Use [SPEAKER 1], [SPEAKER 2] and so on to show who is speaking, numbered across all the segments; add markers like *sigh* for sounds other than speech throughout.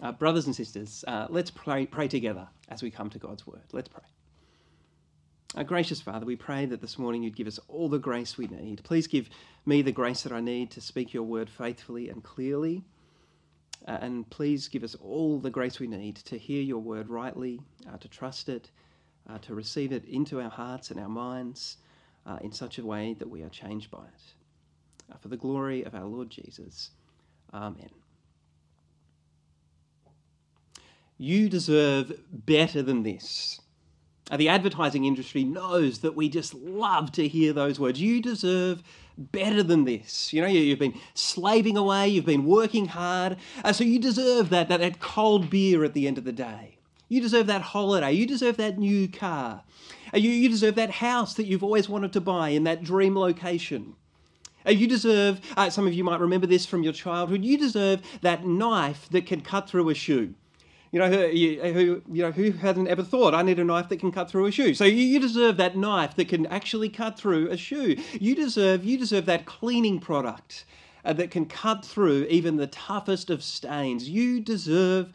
[SPEAKER 1] Uh, brothers and sisters, uh, let's pray, pray together as we come to God's word. Let's pray. Our gracious Father, we pray that this morning you'd give us all the grace we need. Please give me the grace that I need to speak your word faithfully and clearly. Uh, and please give us all the grace we need to hear your word rightly, uh, to trust it, uh, to receive it into our hearts and our minds uh, in such a way that we are changed by it. Uh, for the glory of our Lord Jesus. Amen. You deserve better than this. Uh, the advertising industry knows that we just love to hear those words. You deserve better than this. You know, you, have been slaving away, you've been working hard, uh, so you deserve that, that, that cold beer at the end of the day. You deserve that holiday. You deserve that new car. Uh, you, you deserve that house that you've always wanted to buy in that dream location. Uh, you deserve, some of you might remember this from your childhood, you deserve that knife that can cut through a shoe. You know, who, who, you know, who hadn't ever thought, I need a knife that can cut through a shoe? So you, you deserve that knife that can actually cut through a shoe. You deserve, you deserve that cleaning product uh, that can cut through even the toughest of stains. You deserve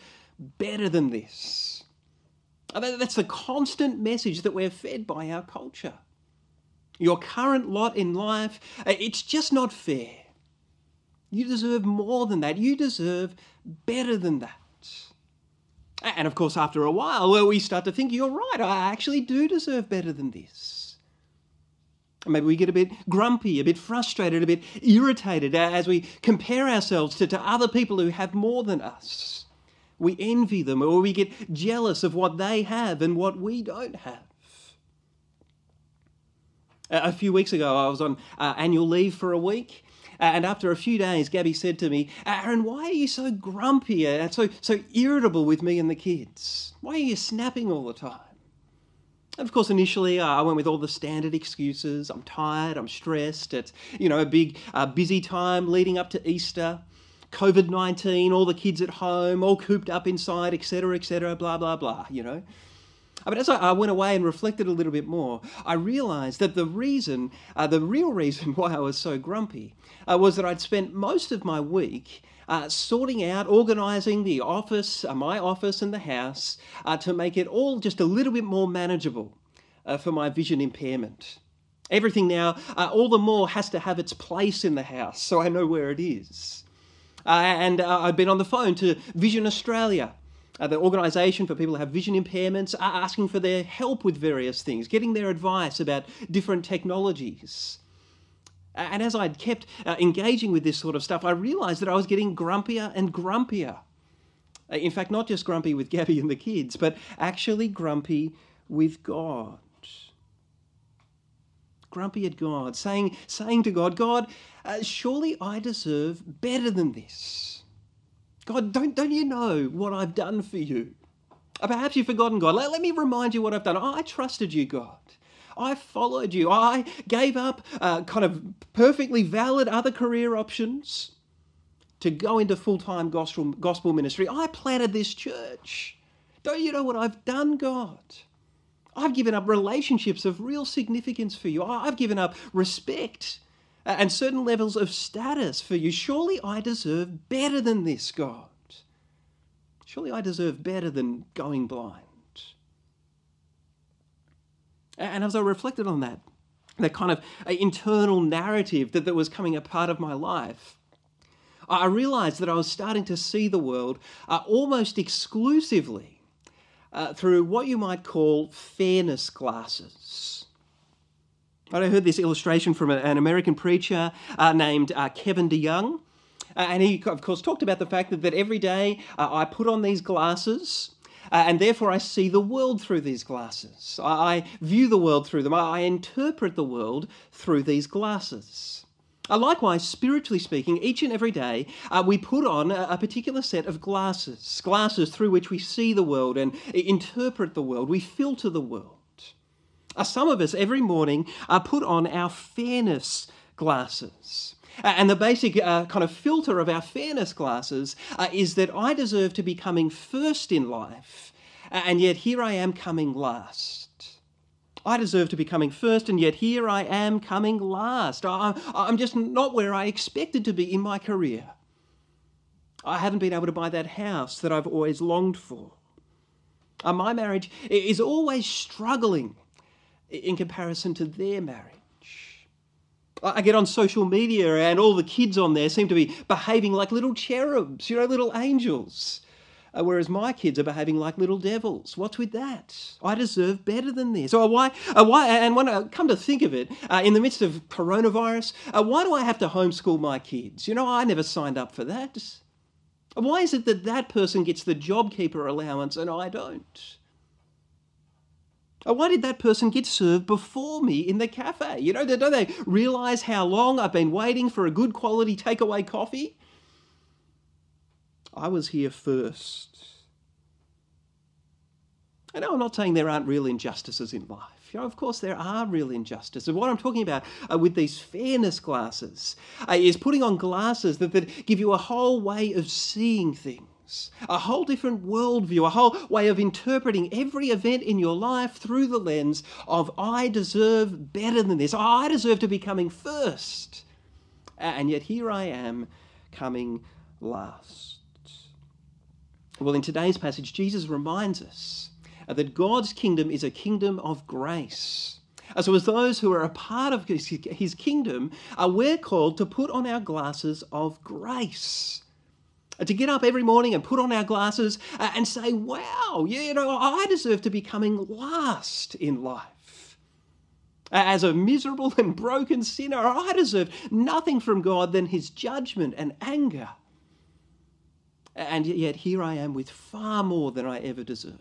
[SPEAKER 1] better than this. That's the constant message that we're fed by our culture. Your current lot in life, uh, it's just not fair. You deserve more than that. You deserve better than that. And of course, after a while, well, we start to think, you're right, I actually do deserve better than this. Maybe we get a bit grumpy, a bit frustrated, a bit irritated as we compare ourselves to, to other people who have more than us. We envy them or we get jealous of what they have and what we don't have. A few weeks ago, I was on uh, annual leave for a week, and after a few days, Gabby said to me, Aaron, why are you so grumpy and so, so irritable with me and the kids? Why are you snapping all the time? Of course, initially uh, I went with all the standard excuses. I'm tired, I'm stressed, it's, you know, a big uh, busy time leading up to Easter. COVID 19, all the kids at home, all cooped up inside, etc., etc., blah, blah, blah, you know. But as I went away and reflected a little bit more, I realized that the reason, uh, the real reason *laughs* why I was so grumpy, uh, was that I'd spent most of my week uh, sorting out, organizing the office, uh, my office and the house, uh, to make it all just a little bit more manageable uh, for my vision impairment. Everything now, all the more, has to have its place in the house so I know where it is. and I've been on the phone to Vision Australia uh, the organisation for people who have vision impairments are asking for their help with various things, getting their advice about different technologies. And as I'd kept uh, engaging with this sort of stuff, I realised that I was getting grumpier and grumpier. Uh, in fact, not just grumpy with Gabby and the kids, but actually grumpy with God. Grumpy at God, saying, saying to God, God, uh, surely I deserve better than this. God, don't, don't you know what I've done for you? Uh, perhaps you've forgotten, God. Let, let me remind you what I've done. I trusted you, God. I followed you. I gave up uh, kind of perfectly valid other career options to go into full time gospel, gospel ministry. I planted this church. Don't you know what I've done, God? I've given up relationships of real significance for you. I've given up respect and certain levels of status for you. Surely I deserve better than this, God. Surely I deserve better than going blind. And as I reflected on that, that kind of internal narrative that, that was coming a part of my life, I realized that I was starting to see the world uh, almost exclusively uh, through what you might call fairness glasses. I heard this illustration from an American preacher uh, named uh, Kevin DeYoung. Uh, and he, of course, talked about the fact that, that every day uh, I put on these glasses uh, and therefore I see the world through these glasses. I, I view the world through them. I, I, interpret the world through these glasses. Uh, likewise, spiritually speaking, each and every day we put on a, a particular set of glasses, glasses through which we see the world and interpret the world. We filter the world. Uh, some of us every morning uh, put on our fairness glasses. Uh, and the basic uh, kind of filter of our fairness glasses uh, is that I deserve to be coming first in life, and yet here I am coming last. I deserve to be coming first, and yet here I am coming last. I, I'm just not where I expected to be in my career. I haven't been able to buy that house that I've always longed for. Uh, my marriage is always struggling in comparison to their marriage. I get on social media and all the kids on there seem to be behaving like little cherubs, you know, little angels. Uh, whereas my kids are behaving like little devils. What's with that? I deserve better than this. Or why? Uh, why? And when I come to think of it, uh, in the midst of coronavirus, uh, why do I have to homeschool my kids? You know, I never signed up for that. Why is it that that person gets the JobKeeper allowance and I don't? Why did that person get served before me in the cafe? You know, don't they realise how long I've been waiting for a good quality takeaway coffee? I was here first. I know I'm not saying there aren't real injustices in life. You know, of course, there are real injustices. What I'm talking about uh, with these fairness glasses uh, is putting on glasses that, that give you a whole way of seeing things, a whole different worldview, a whole way of interpreting every event in your life through the lens of I deserve better than this. I deserve to be coming first. And yet here I am coming last. Well, in today's passage, Jesus reminds us that God's kingdom is a kingdom of grace. So, as those who are a part of his kingdom, we're called to put on our glasses of grace. To get up every morning and put on our glasses uh, and say, wow, you know, I deserve to be coming last in life. As a miserable and broken sinner, I deserve nothing from God than his judgment and anger. And yet here I am with far more than I ever deserved.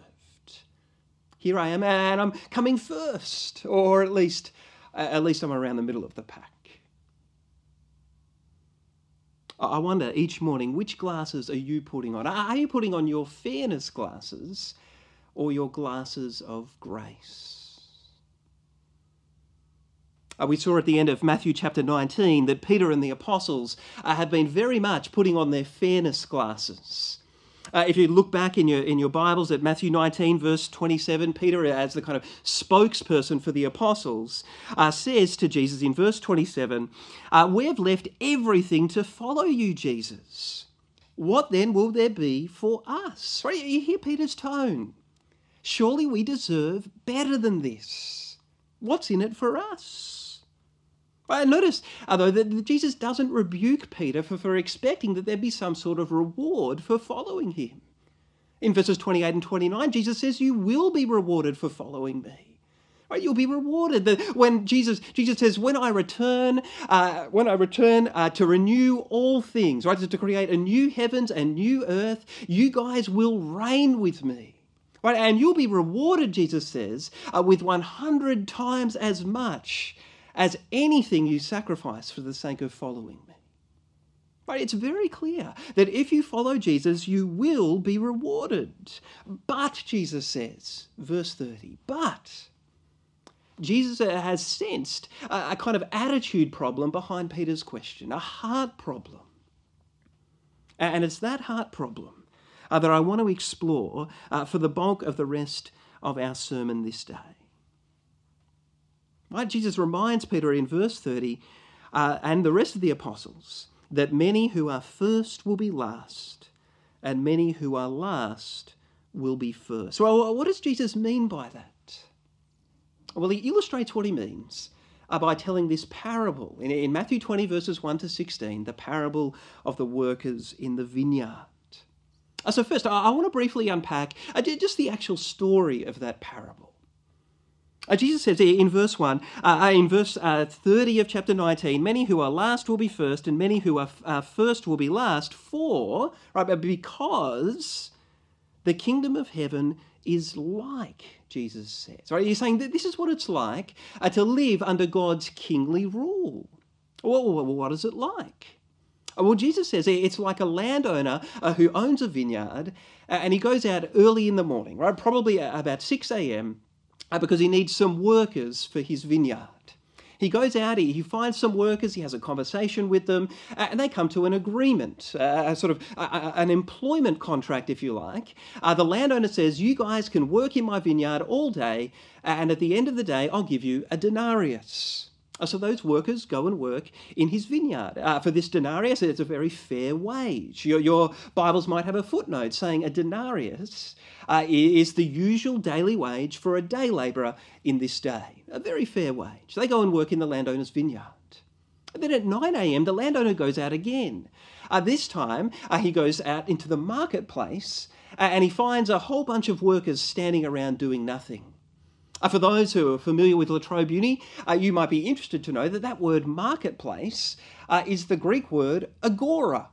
[SPEAKER 1] Here I am, and I'm coming first, or at least, at least I'm around the middle of the pack. I wonder each morning which glasses are you putting on? Are you putting on your fairness glasses or your glasses of grace? Uh, we saw at the end of Matthew chapter 19 that Peter and the apostles uh, have been very much putting on their fairness glasses. Uh, if you look back in your in your Bibles at Matthew 19 verse 27, Peter, as the kind of spokesperson for the apostles, uh, says to Jesus in verse 27, uh, "We have left everything to follow you, Jesus. What then will there be for us?" Right? You hear Peter's tone. Surely we deserve better than this. What's in it for us? Right? Notice, though, that Jesus doesn't rebuke Peter for, for expecting that there'd be some sort of reward for following him. In verses 28 and 29, Jesus says, You will be rewarded for following me. Right? You'll be rewarded. When Jesus, Jesus says, When I return, uh, when I return uh, to renew all things, right, to create a new heavens and new earth, you guys will reign with me. Right? And you'll be rewarded, Jesus says, uh, with 100 times as much as anything you sacrifice for the sake of following me. But it's very clear that if you follow Jesus, you will be rewarded. But, Jesus says, verse 30, but Jesus has sensed a, kind of attitude problem behind Peter's question, a heart problem. And it's that heart problem uh, that I want to explore uh, for the bulk of the rest of our sermon this day. Right? Jesus reminds Peter in verse 30 uh, and the rest of the apostles that many who are first will be last, and many who are last will be first. Well, what does Jesus mean by that? Well, he illustrates what he means uh, by telling this parable in, in Matthew 20, verses 1 to 16, the parable of the workers in the vineyard. Uh, so, first, I, want to briefly unpack uh, just the actual story of that parable. Uh, Jesus says in verse 1, uh, uh, in verse uh, 30 of chapter 19, many who are last will be first, and many who are uh, first will be last, for, right, because the kingdom of heaven is like, Jesus says. Right? He's saying that this is what it's like to live under God's kingly rule. Well, what is it like? Well, Jesus says it's like a landowner who owns a vineyard and he goes out early in the morning, right? Probably about 6 a.m. Uh, because he needs some workers for his vineyard. He goes out, he, he finds some workers, he has a conversation with them, uh, and they come to an agreement, uh, sort of uh, an employment contract, if you like. Uh, the landowner says, You guys can work in my vineyard all day, and at the end of the day, I'll give you a denarius. So those workers go and work in his vineyard. Uh, for this denarius, it's a very fair wage. Your, your Bibles might have a footnote saying a denarius uh, is the usual daily wage for a day labourer in this day. A very fair wage. They go and work in the landowner's vineyard. And then at 9 a.m., the landowner goes out again. Uh, this time, uh, he goes out into the marketplace uh, and he finds a whole bunch of workers standing around doing nothing. Uh, for those who are familiar with La Trobe Uni, uh, you might be interested to know that that word marketplace uh, is the Greek word agora.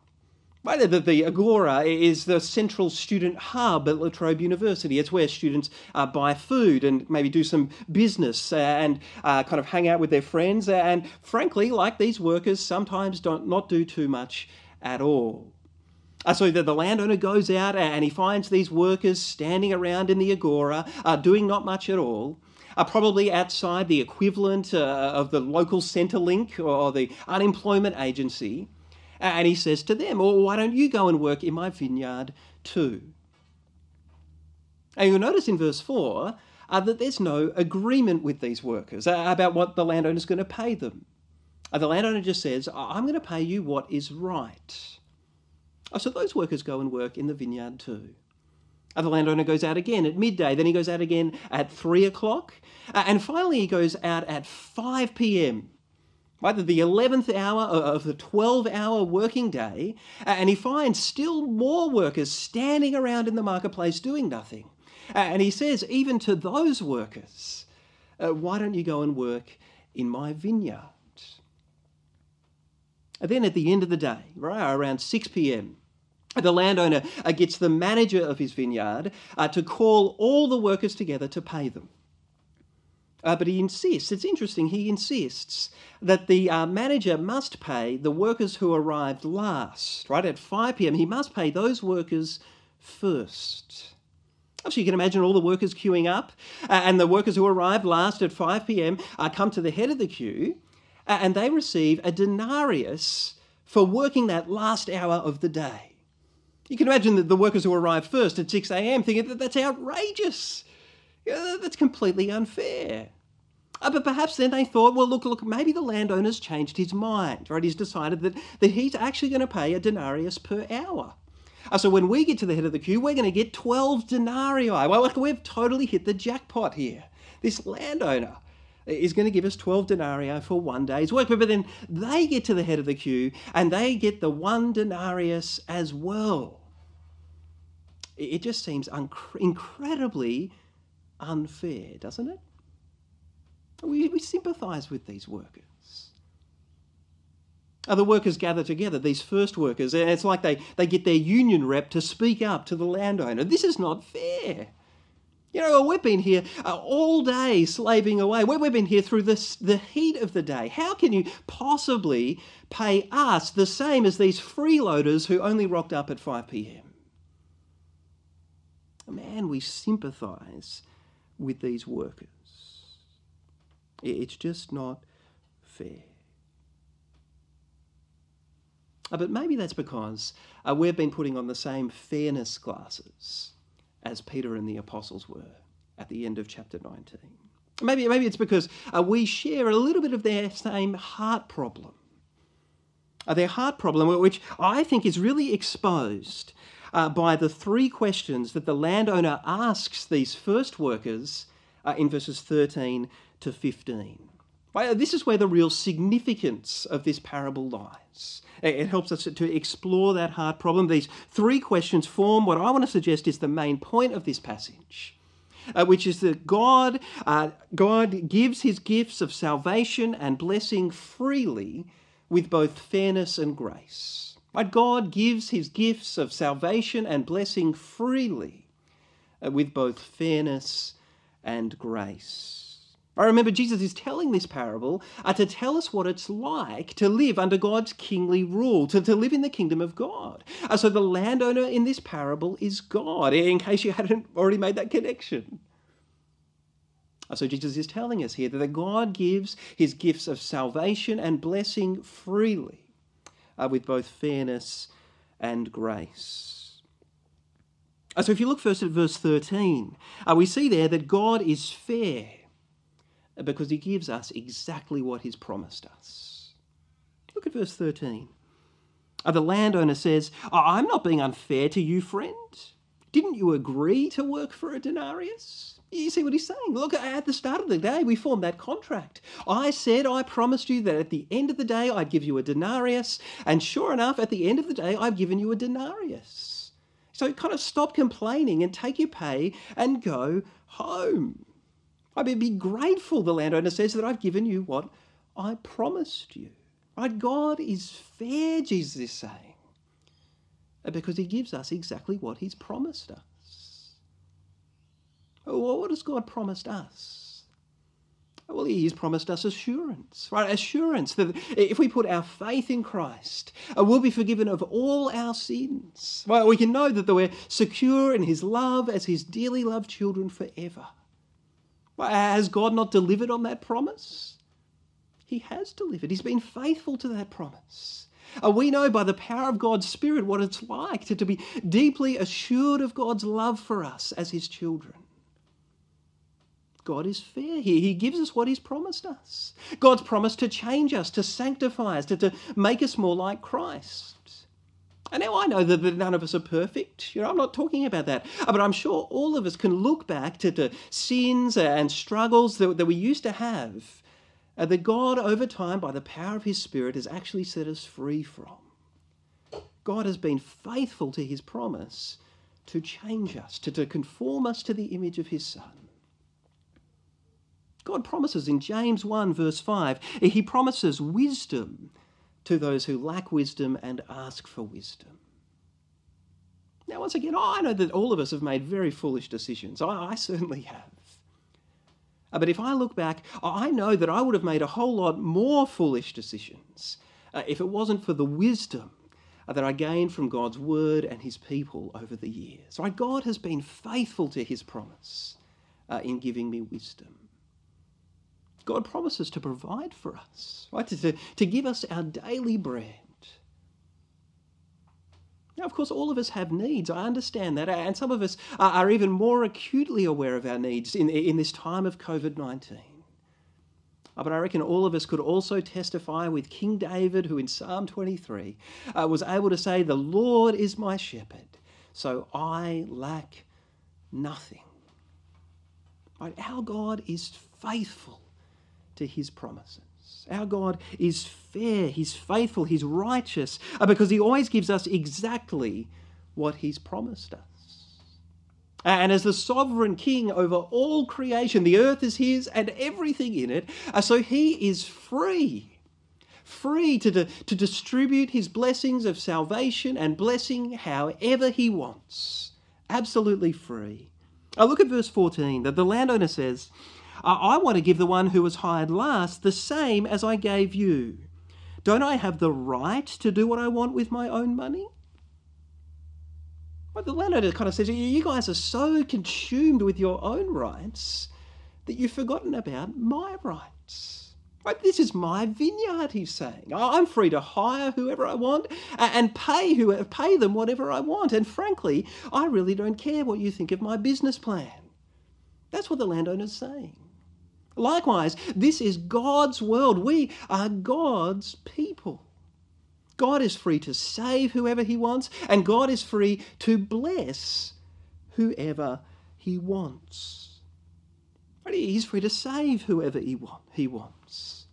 [SPEAKER 1] Right, the, the Agora is the central student hub at La Trobe University. It's where students uh, buy food and maybe do some business and uh, kind of hang out with their friends. And frankly, like these workers, sometimes don't not do too much at all. Uh, so the, the landowner goes out and he finds these workers standing around in the agora, uh, doing not much at all. Uh, probably outside the equivalent uh, of the local Centrelink or the unemployment agency. And he says to them, Well, why don't you go and work in my vineyard too? And you'll notice in verse 4 uh, that there's no agreement with these workers uh, about what the landowner's going to pay them. The landowner just says, I'm going to pay you what is right. Oh, so those workers go and work in the vineyard too. Uh, the landowner goes out again at midday, then he goes out again at 3 o'clock, uh, and finally he goes out at 5 p.m. Right, the 11th hour of the 12 hour working day, uh, and he finds still more workers standing around in the marketplace doing nothing. Uh, and he says, even to those workers, uh, why don't you go and work in my vineyard? And then at the end of the day, right around 6 p.m., the landowner uh, gets the manager of his vineyard uh, to call all the workers together to pay them. Uh, but he insists, it's interesting, he insists that the uh, manager must pay the workers who arrived last, right, at 5 pm. He must pay those workers first. So you can imagine all the workers queuing up, uh, and the workers who arrived last at 5 pm uh, come to the head of the queue, and they receive a denarius for working that last hour of the day. You can imagine that the workers who arrive first at 6 a.m. thinking that that's outrageous. That's completely unfair. Uh, but perhaps then they thought, well, look, look, maybe the landowner's changed his mind, right? He's decided that, that he's actually going to pay a denarius per hour. Uh, so when we get to the head of the queue, we're going to get 12 denarii. Well, we've totally hit the jackpot here. This landowner is going to give us 12 denarii for one day's work. But then they get to the head of the queue and they get the one denarius as well. It just seems incredibly unfair, doesn't it? We, we sympathise with these workers. Other workers gather together, these first workers, and it's like they, they get their union rep to speak up to the landowner. This is not fair. You know, we've been here uh, all day slaving away. We've been here through this, the heat of the day. How can you possibly pay us the same as these freeloaders who only rocked up at 5 p.m.? Man, we sympathise with these workers. It's just not fair. Uh, but maybe that's because uh, we've been putting on the same fairness glasses as Peter and the apostles were at the end of chapter 19. Maybe, maybe it's because uh, we share a little bit of their same heart problem. Uh, their heart problem, which I think is really exposed uh, by the three questions that the landowner asks these first workers uh, in verses 13 to 15. This is where the real significance of this parable lies. It helps us to explore that hard problem. These three questions form what I want to suggest is the main point of this passage. Uh, which is that God, uh, God gives his gifts of salvation and blessing freely with both fairness and grace. Right? God gives his gifts of salvation and blessing freely uh, with both fairness and grace. I remember Jesus is telling this parable uh, to tell us what it's like to live under God's kingly rule, to, to live in the kingdom of God. Uh, so the landowner in this parable is God, in case you hadn't already made that connection. Uh, so Jesus is telling us here that God gives his gifts of salvation and blessing freely uh, with both fairness and grace. Uh, so if you look first at verse 13, uh, we see there that God is fair because he gives us exactly what he's promised us. Look at verse 13. Uh, the landowner says, I'm not being unfair to you, friend. Didn't you agree to work for a denarius? You see what he's saying? Look, at the start of the day, we formed that contract. I said I promised you that at the end of the day, I'd give you a denarius. And sure enough, at the end of the day, I've given you a denarius. So kind of stop complaining and take your pay and go home. I mean, be grateful, the landowner says, that I've given you what I promised you. Right? God is fair, Jesus is saying, because he gives us exactly what he's promised us. Well, what has God promised us? Well, He's promised us assurance, right? Assurance that if we put our faith in Christ, uh, we'll be forgiven of all our sins. Well, we can know that we're secure in His love as His dearly loved children forever. Has God not delivered on that promise? He has delivered. He's been faithful to that promise. We know by the power of God's Spirit what it's like to, to be deeply assured of God's love for us as His children. God is fair here. He gives us what He's promised us. God's promised to change us, to sanctify us, to, to make us more like Christ. And now I know that none of us are perfect. You know, I'm not talking about that. Uh, but I'm sure all of us can look back to, the sins and struggles that, that we used to have, uh, that God, over time, by the power of His Spirit, has actually set us free from. God has been faithful to His promise to change us, to, to conform us to the image of His Son. God promises in James 1, verse 5, He promises wisdom to those who lack wisdom and ask for wisdom. Now, once again, I know that all of us have made very foolish decisions. I, I certainly have. Uh, but if I look back, I know that I would have made a whole lot more foolish decisions uh, if it wasn't for the wisdom uh, that I gained from God's word and his people over the years. Right? God has been faithful to his promise uh, in giving me wisdom. God promises to provide for us, right? To, to, give us our daily bread. Now, of course, all of us have needs. I understand that. And some of us are, are even more acutely aware of our needs in, in this time of COVID 19. Uh, but I reckon all of us could also testify with King David, who in Psalm 23 uh, was able to say, The Lord is my shepherd, so I lack nothing. Right? Our God is faithful to his promises. Our God is fair, he's faithful, he's righteous, uh, because he always gives us exactly what he's promised us. And as the sovereign king over all creation, the earth is his and everything in it, uh, so he is free. Free to, to distribute his blessings of salvation and blessing however he wants. Absolutely free. I look at verse 14 that the landowner says, Uh, I want to give the one who was hired last the same as I gave you. Don't I have the right to do what I want with my own money? Well, the landowner kind of says, You guys are so consumed with your own rights that you've forgotten about my rights. Right? This is my vineyard, he's saying. I'm free to hire whoever I want and pay, who, pay them whatever I want. And frankly, I really don't care what you think of my business plan. That's what the landowner's saying. Likewise, this is God's world. We are God's people. God is free to save whoever he wants, and God is free to bless whoever he wants. He's free to save whoever he, want, he wants.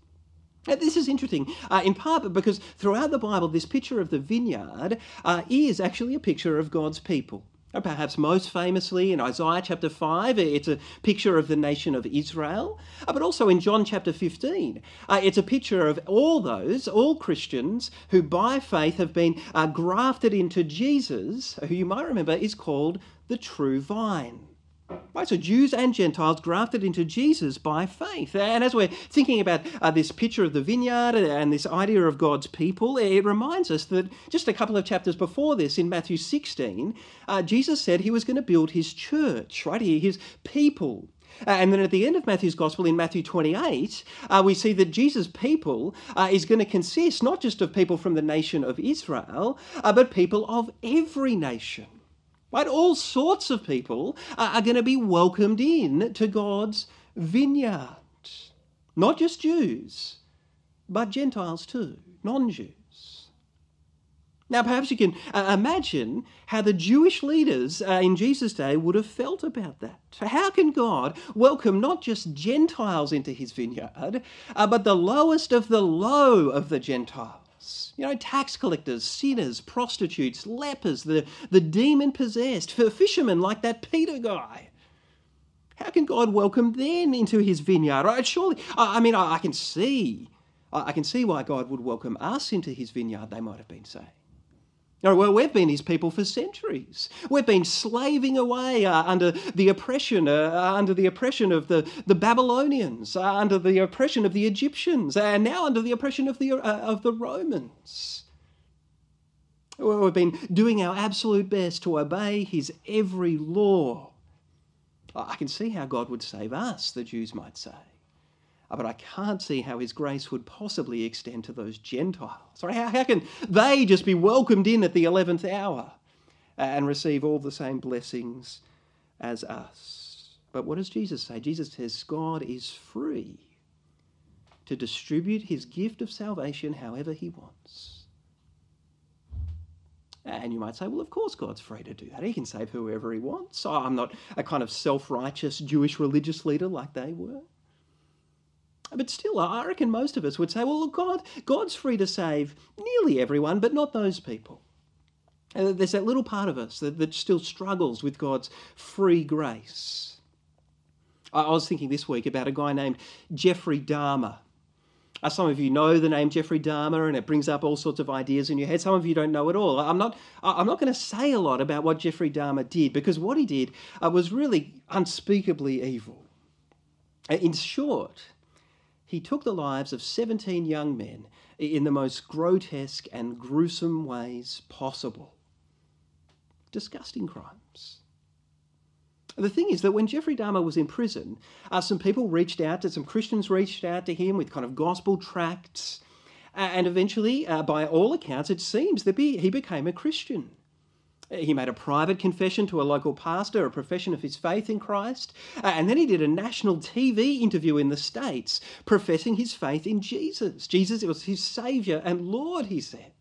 [SPEAKER 1] Now, this is interesting, uh, in part because throughout the Bible, this picture of the vineyard uh, is actually a picture of God's people. Perhaps most famously in Isaiah chapter 5, it's a picture of the nation of Israel. Uh, but also in John chapter 15, uh, it's a picture of all those, all Christians, who by faith have been uh, grafted into Jesus, who you might remember is called the true vine. Right, so Jews and Gentiles grafted into Jesus by faith. And as we're thinking about uh, this picture of the vineyard and this idea of God's people, it reminds us that just a couple of chapters before this, in Matthew 16, uh, Jesus said he was going to build his church, right? His people. Uh, and then at the end of Matthew's Gospel, in Matthew 28, uh, we see that Jesus' people uh, is going to consist not just of people from the nation of Israel, uh, but people of every nation. Right? All sorts of people are, going to be welcomed in to God's vineyard. Not just Jews, but Gentiles too, non Jews. Now, perhaps you can uh, imagine how the Jewish leaders uh, in Jesus' day would have felt about that. How can God welcome not just Gentiles into his vineyard, uh, but the lowest of the low of the Gentiles? You know, tax collectors, sinners, prostitutes, lepers, the, the demon possessed, for fishermen like that Peter guy. How can God welcome them into his vineyard? Right? Surely, I, I mean, I, I can see, I, I can see why God would welcome us into his vineyard, they might have been saying. Well, we've been his people for centuries. We've been slaving away uh, under the oppression, uh, uh, under the oppression of the, the Babylonians, uh, under the oppression of the Egyptians, and now under the oppression of the, uh, of the Romans. We've been doing our absolute best to obey his every law. I can see how God would save us, the Jews might say. Uh, but I can't see how his grace would possibly extend to those Gentiles. Sorry, how, how can they just be welcomed in at the 11th hour and receive all the same blessings as us? But what does Jesus say? Jesus says God is free to distribute his gift of salvation however he wants. And you might say, well, of course God's free to do that. He can save whoever he wants. Oh, I'm not a kind of self righteous Jewish religious leader like they were. But still, I reckon most of us would say, well, look, God, God's free to save nearly everyone, but not those people. Uh, there's that little part of us that, that still struggles with God's free grace. I was thinking this week about a guy named Jeffrey Dahmer. Uh, some of you know the name Jeffrey Dahmer, and it brings up all sorts of ideas in your head. Some of you don't know at all. I'm not. I'm not going to say a lot about what Jeffrey Dahmer did because what he did uh, was really unspeakably evil. Uh, in short, he took the lives of 17 young men in the most grotesque and gruesome ways possible. Disgusting crimes. The thing is that when Jeffrey Dahmer was in prison, uh, some people reached out to, some Christians reached out to him with kind of gospel tracts, and eventually, uh, by all accounts, it seems that he became a Christian. He made a private confession to a local pastor, a profession of his faith in Christ, uh, and then he did a national TV interview in the States professing his faith in Jesus. Jesus was his Saviour and Lord, he said.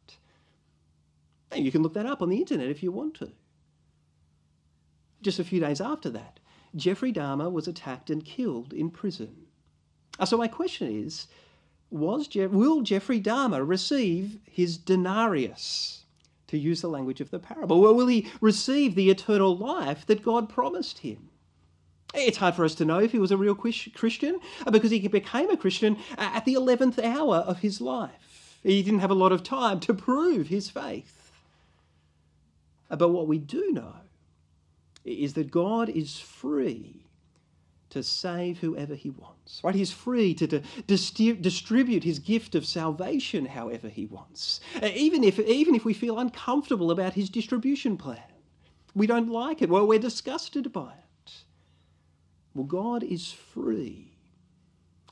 [SPEAKER 1] And you can look that up on the internet if you want to. Just a few days after that, Jeffrey Dahmer was attacked and killed in prison. Uh, so, my question is was Je- will Jeffrey Dahmer receive his denarius? To use the language of the parable? Or will he receive the eternal life that God promised him? It's hard for us to know if he was a real Christian uh, because he became a Christian uh, at the 11th hour of his life. He didn't have a lot of time to prove his faith. Uh, but what we do know is that God is free to save whoever he wants. Right? He's free to, to, distribute his gift of salvation however he wants. Uh, even if, even if we feel uncomfortable about his distribution plan, we don't like it, well, we're disgusted by it. Well, God is free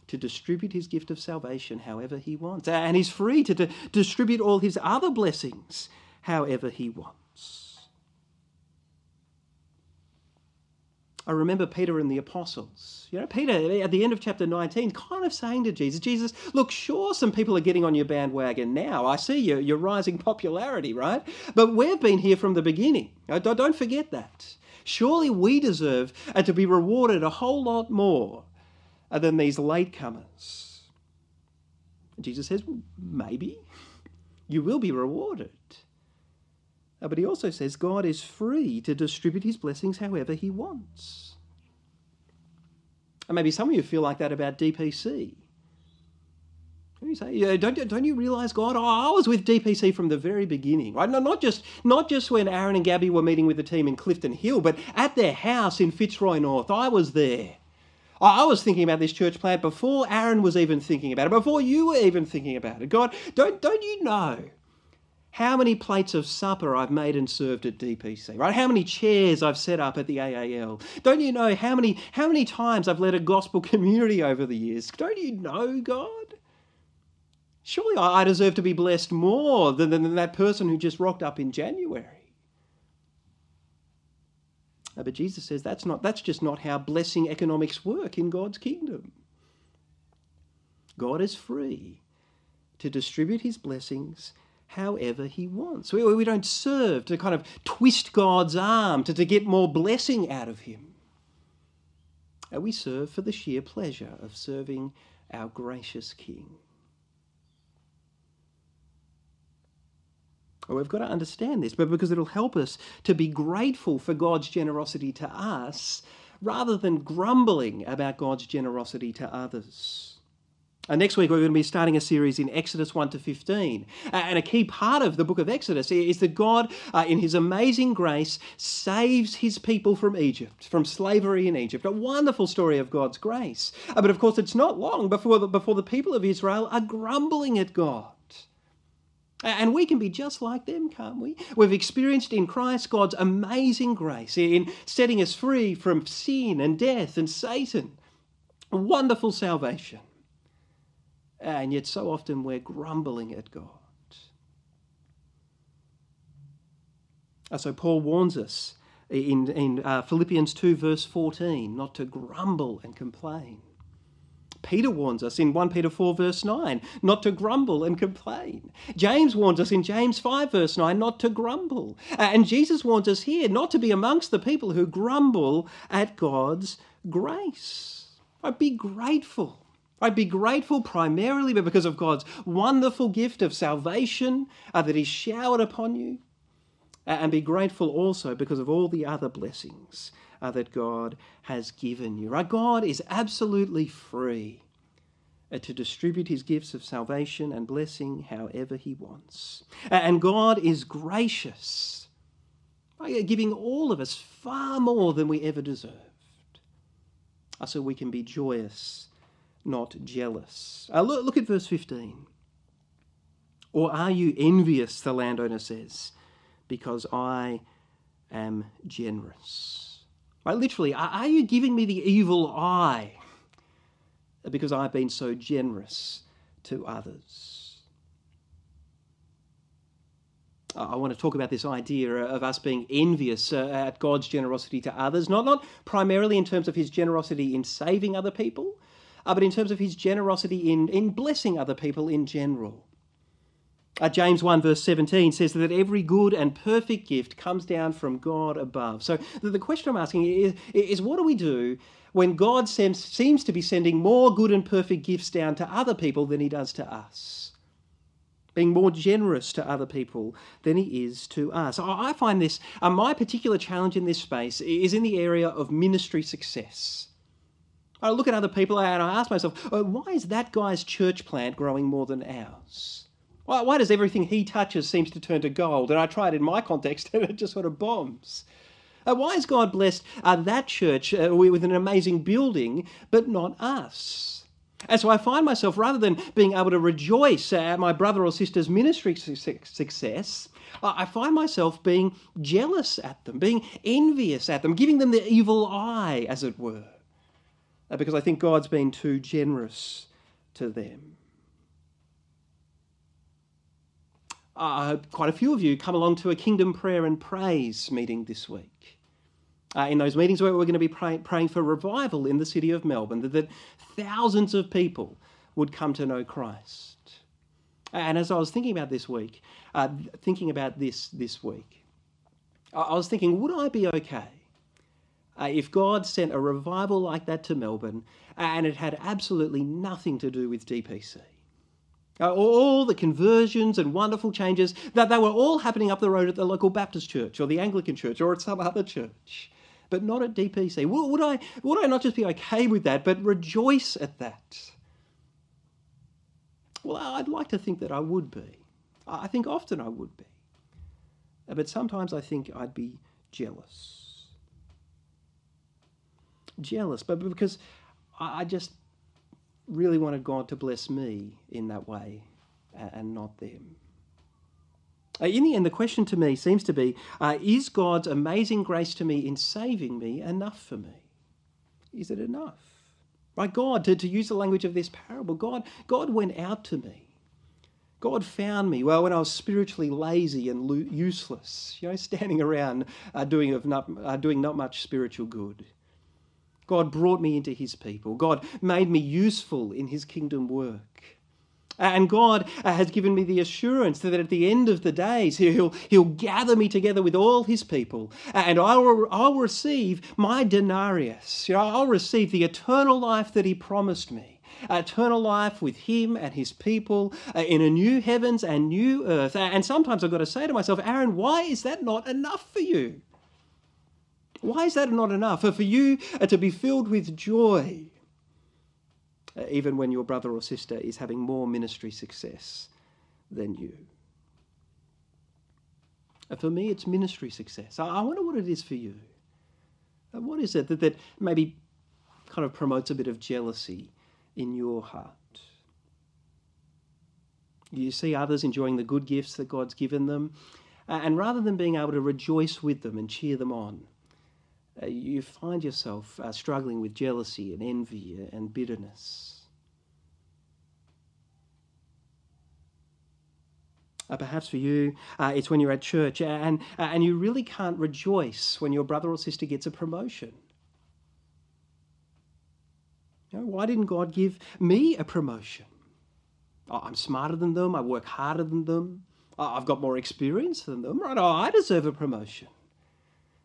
[SPEAKER 1] to distribute his gift of salvation however he wants. And he's free to, to distribute all his other blessings however he wants. I remember Peter and the apostles. You know, Peter at the end of chapter 19 kind of saying to Jesus, Jesus, look, sure, some people are getting on your bandwagon now. I see you, your rising popularity, right? But we've been here from the beginning. Don't forget that. Surely we deserve uh, to be rewarded a whole lot more than these latecomers. Jesus says, well, maybe. You will be rewarded. Uh, but he also says God is free to distribute his blessings however he wants. And maybe some of you feel like that about DPC. You say, yeah, don't, don't you realise, God? Oh, I was with DPC from the very beginning, right? No, not just not just when Aaron and Gabby were meeting with the team in Clifton Hill, but at their house in Fitzroy North. I was there. I was thinking about this church plant before Aaron was even thinking about it, before you were even thinking about it. God, don't don't you know how many plates of supper I've made and served at DPC, right? How many chairs I've set up at the AAL. Don't you know how many how many times I've led a gospel *laughs* community over the years? Don't you know, God? Surely I deserve to be blessed more than, than that person who just rocked up in January. But Jesus says that's not that's just not how blessing economics work in God's kingdom. God is free to distribute his blessings however he wants. We, we don't serve to kind of twist God's arm to, to get more blessing out of him. Uh, we serve for the sheer pleasure of serving our gracious King. Well, We've got to understand this, but because it'll help us to be grateful for God's generosity to us rather than grumbling about God's generosity to others. Uh, next week, we're going to be starting a series in Exodus 1 to 15. Uh, and a key part of the book of Exodus is that God, uh, in his amazing grace, saves his people from Egypt, from slavery in Egypt. A wonderful story of God's grace. Uh, but of course, it's not long before the, before the people of Israel are grumbling at God. And we can be just like them, can't we? We've experienced in Christ God's amazing grace in setting us free from sin and death and Satan. A wonderful salvation. And yet, so often we're grumbling at God. Uh, so, Paul warns us in, in uh, Philippians 2, verse 14, not to grumble and complain. Peter warns us in 1 Peter 4, verse 9, not to grumble and complain. James warns us in James 5, verse 9, not to grumble. Uh, and Jesus warns us here not to be amongst the people who grumble at God's grace. Be grateful I'd be grateful primarily because of God's wonderful gift of salvation uh, that He's showered upon you, and be grateful also because of all the other blessings uh, that God has given you. Right? God is absolutely free uh, to distribute His gifts of salvation and blessing however He wants. And God is gracious, by giving all of us far more than we ever deserved, uh, so we can be joyous not jealous. Uh, look, look at verse 15. Or are you envious, the landowner says, because I am generous? Right, literally, are you giving me the evil eye because I've been so generous to others? I want to talk about this idea of us being envious uh, at God's generosity to others, not, not primarily in terms of his generosity in saving other people, uh, but in terms of his generosity in, in blessing other people in general. Uh, James 1, verse 17 says that every good and perfect gift comes down from God above. So the question I'm asking is, is what do we do when God sends, seems to be sending more good and perfect gifts down to other people than he does to us? Being more generous to other people than he is to us. I find this, uh, my particular challenge in this space is in the area of ministry success. I look at other people and I ask myself, oh, why is that guy's church plant growing more than ours? Why, why does everything he touches seems to turn to gold? And I try it in my *laughs* context and it just sort of bombs. Uh, why has God blessed uh, that church uh, with an amazing building, but not us? And so I find myself, rather than being able to rejoice at my brother or sister's ministry success, I find myself being jealous at them, being envious at them, giving them the evil eye, as it were. Uh, because I think God's been too generous to them. Uh, quite a few of you come along to a Kingdom Prayer and Praise meeting this week. Uh, in those meetings, where we're going to be pray- praying for revival in the city of Melbourne, that, that thousands of people would come to know Christ. And as I was thinking about this week, uh, thinking about this this week, I was thinking, would I be okay uh, if God sent a revival like that to Melbourne and it had absolutely nothing to do with DPC. Uh, all the conversions and wonderful changes that they were all happening up the road at the local Baptist church or the Anglican church or at some other church, but not at DPC. Would, would I would I not just be okay with that, but rejoice at that? Well, I'd like to think that I would be. I think often I would be, but sometimes I think I'd be jealous jealous, but because I just really wanted God to bless me in that way and not them. Uh, in the end, the question to me seems to be uh, Is God's amazing grace to me in saving me enough for me? Is it enough? Right, God, to, to use the language of this parable, God, God went out to me. God found me well when I was spiritually lazy and lo- useless, you know, *laughs* standing around uh, doing, of not, uh, doing not much spiritual good. God brought me into his people. God made me useful in his kingdom work. And God uh, has given me the assurance that at the end of the days, He'll, he'll gather me together with all His people, uh, and I will, I'll receive my denarius. You know, I'll receive the eternal life that He promised me. Uh, eternal life with Him and His people uh, in a new heavens and new earth. And sometimes I've got to say to myself, Aaron, why is that not enough for you? Why is that not enough? For you uh, to be filled with joy uh, even when your brother or sister is having more ministry success than you. Uh, for me, it's ministry success. I wonder what it is for you. What is it that, that maybe kind of promotes a bit of jealousy in your heart? You see others enjoying the good gifts that God's given them, and rather than being able to rejoice with them and cheer them on, uh, you find yourself uh, struggling with jealousy and envy and bitterness. Uh, perhaps for you, uh, it's when you're at church and, uh, and you really can't rejoice when your brother or sister gets a promotion. You know, why didn't God give me a promotion? Oh, I'm smarter than them, I work harder than them, oh, I've got more experience than them, right? Oh, I deserve a promotion.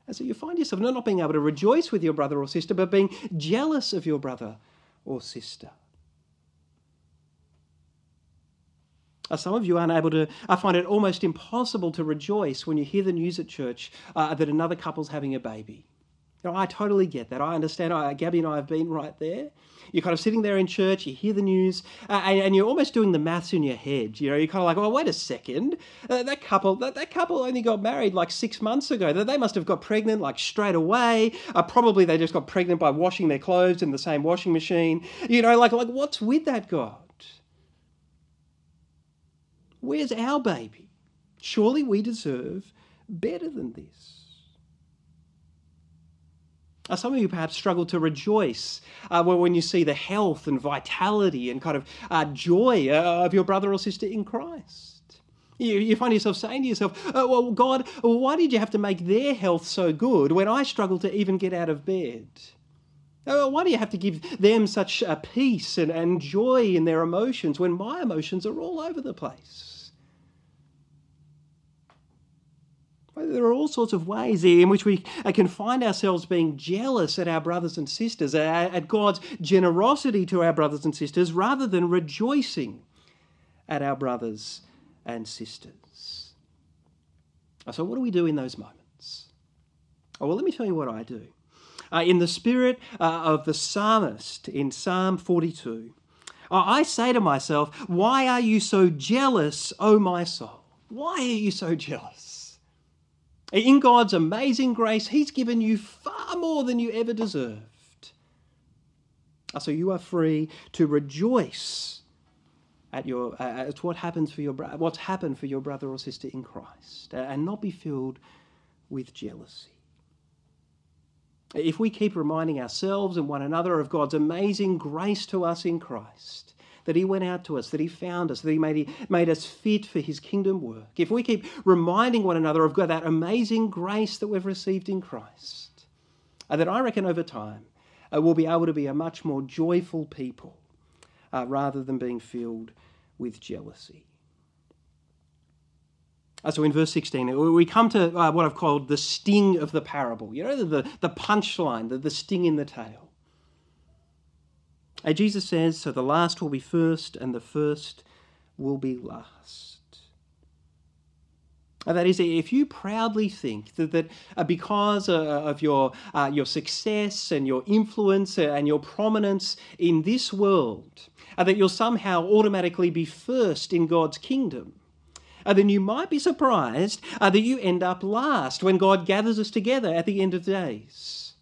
[SPEAKER 1] And so you find yourself not being able to rejoice with your brother or sister, but being jealous of your brother or sister. Some of you aren't able to, I find it almost impossible to rejoice when you hear the news at church uh, that another couple's having a baby. You know, I totally get that. I understand. I, Gabby and I have been right there. You're kind of sitting there in church, you hear the news, uh, and, and, you're almost doing the maths in your head. You know, you're kind of like, oh, wait a second. Uh, that couple, that, that couple only got married like six months ago. They must have got pregnant like straight away. Uh, probably they just got pregnant by washing their clothes in the same washing machine. You know, like, like what's with that God? Where's our baby? Surely we deserve better than this. Uh, some of you perhaps struggle to rejoice uh, when you see the health and vitality and kind of uh, joy uh, of your brother or sister in Christ. You, you find yourself saying to yourself, oh, Well, God, why did you have to make their health so good when I struggle to even get out of bed? Uh, why do you have to give them such a peace and, and joy in their emotions when my emotions are all over the place? There are all sorts of ways in which we uh, can find ourselves being jealous at our brothers and sisters, at God's generosity to our brothers and sisters, rather than rejoicing at our brothers and sisters. So, what do we do in those moments? Oh, well, let me tell you what I do. Uh, in the spirit uh, of the psalmist in Psalm 42, I say to myself, Why are you so jealous, O my soul? Why are you so jealous? In God's amazing grace, He's given you far more than you ever deserved. Ah, so you are free to rejoice at your uh, at what happens for your what's happened for your brother or sister in Christ, and not be filled with jealousy. If we keep reminding ourselves and one another of God's amazing grace to us in Christ, that He went out to us, that He found us, that He made, made us fit for His kingdom work, if we keep reminding one another of that amazing grace that we've received in Christ, uh, then I reckon over time uh, we'll be able to be a much more joyful people uh, rather than being filled with jealousy. Uh, so in verse 16, we come to what I've called the sting of the parable. You know, the, the, the punchline, the, the sting in the tail. And Jesus says, So the last will be first, and the first will be last. And that is, if you proudly think that, that uh, because uh, of your, uh, your success and your influence and your prominence in this world, uh, that you'll somehow automatically be first in God's kingdom, uh, then you might be surprised uh, that you end up last when God gathers us together at the end of days.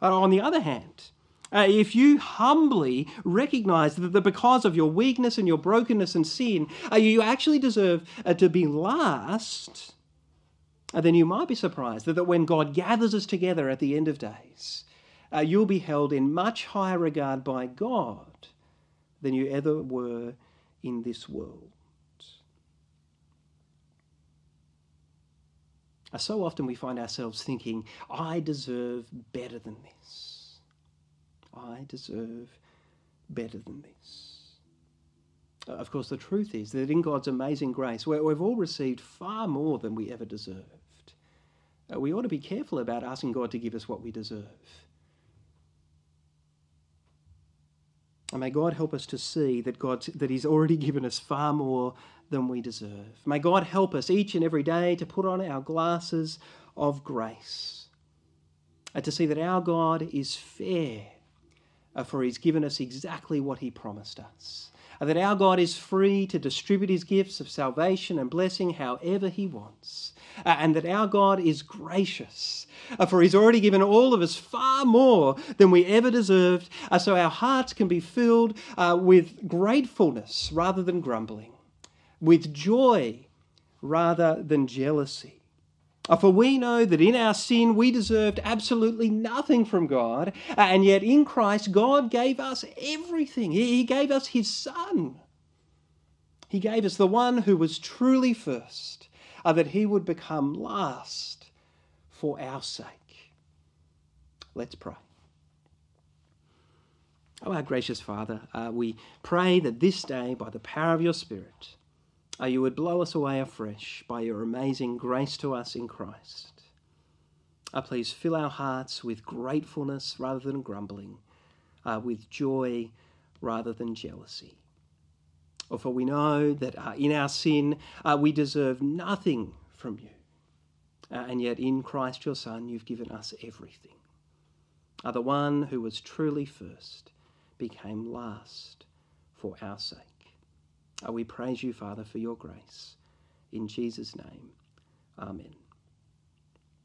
[SPEAKER 1] on the other hand, uh, if you humbly recognize that, because of your weakness and your brokenness and sin, uh, you actually deserve uh, to be last, uh, then you might be surprised that, that when God gathers us together at the end of days, uh, you'll be held in much higher regard by God than you ever were in this world. Uh, so often we find ourselves thinking, I deserve better than this. I deserve better than this. Of course, the truth is that in God's amazing grace, we've all received far more than we ever deserved. Uh, we ought to be careful about asking God to give us what we deserve. And may God help us to see that God that He's already given us far more than we deserve. May God help us each and every day to put on our glasses of grace and to see that our God is fair, for He's given us exactly what He promised us. That our God is free to distribute His gifts of salvation and blessing however He wants uh, and that our God is gracious, uh, for He's already given all of us far more than we ever deserved, uh, so our hearts can be filled uh, with gratefulness rather than grumbling, with joy rather than jealousy. Uh, for we know that in our sin we deserved absolutely nothing from God, uh, and yet in Christ God gave us everything. He gave us His Son. He gave us the one who was truly first uh, that he would become last for our sake. Let's pray. Oh, our gracious Father, uh, we pray that this day, by the power of your Spirit, you would blow us away afresh by your amazing grace to us in Christ. Uh, please fill our hearts with gratefulness rather than grumbling, uh, with joy rather than jealousy. Or for we know that uh, in our sin uh, we deserve nothing from you. Uh, and yet in Christ your Son you've given us everything. Uh, the one who was truly first became last for our sake. We praise you, Father, for your grace. In Jesus' name, amen.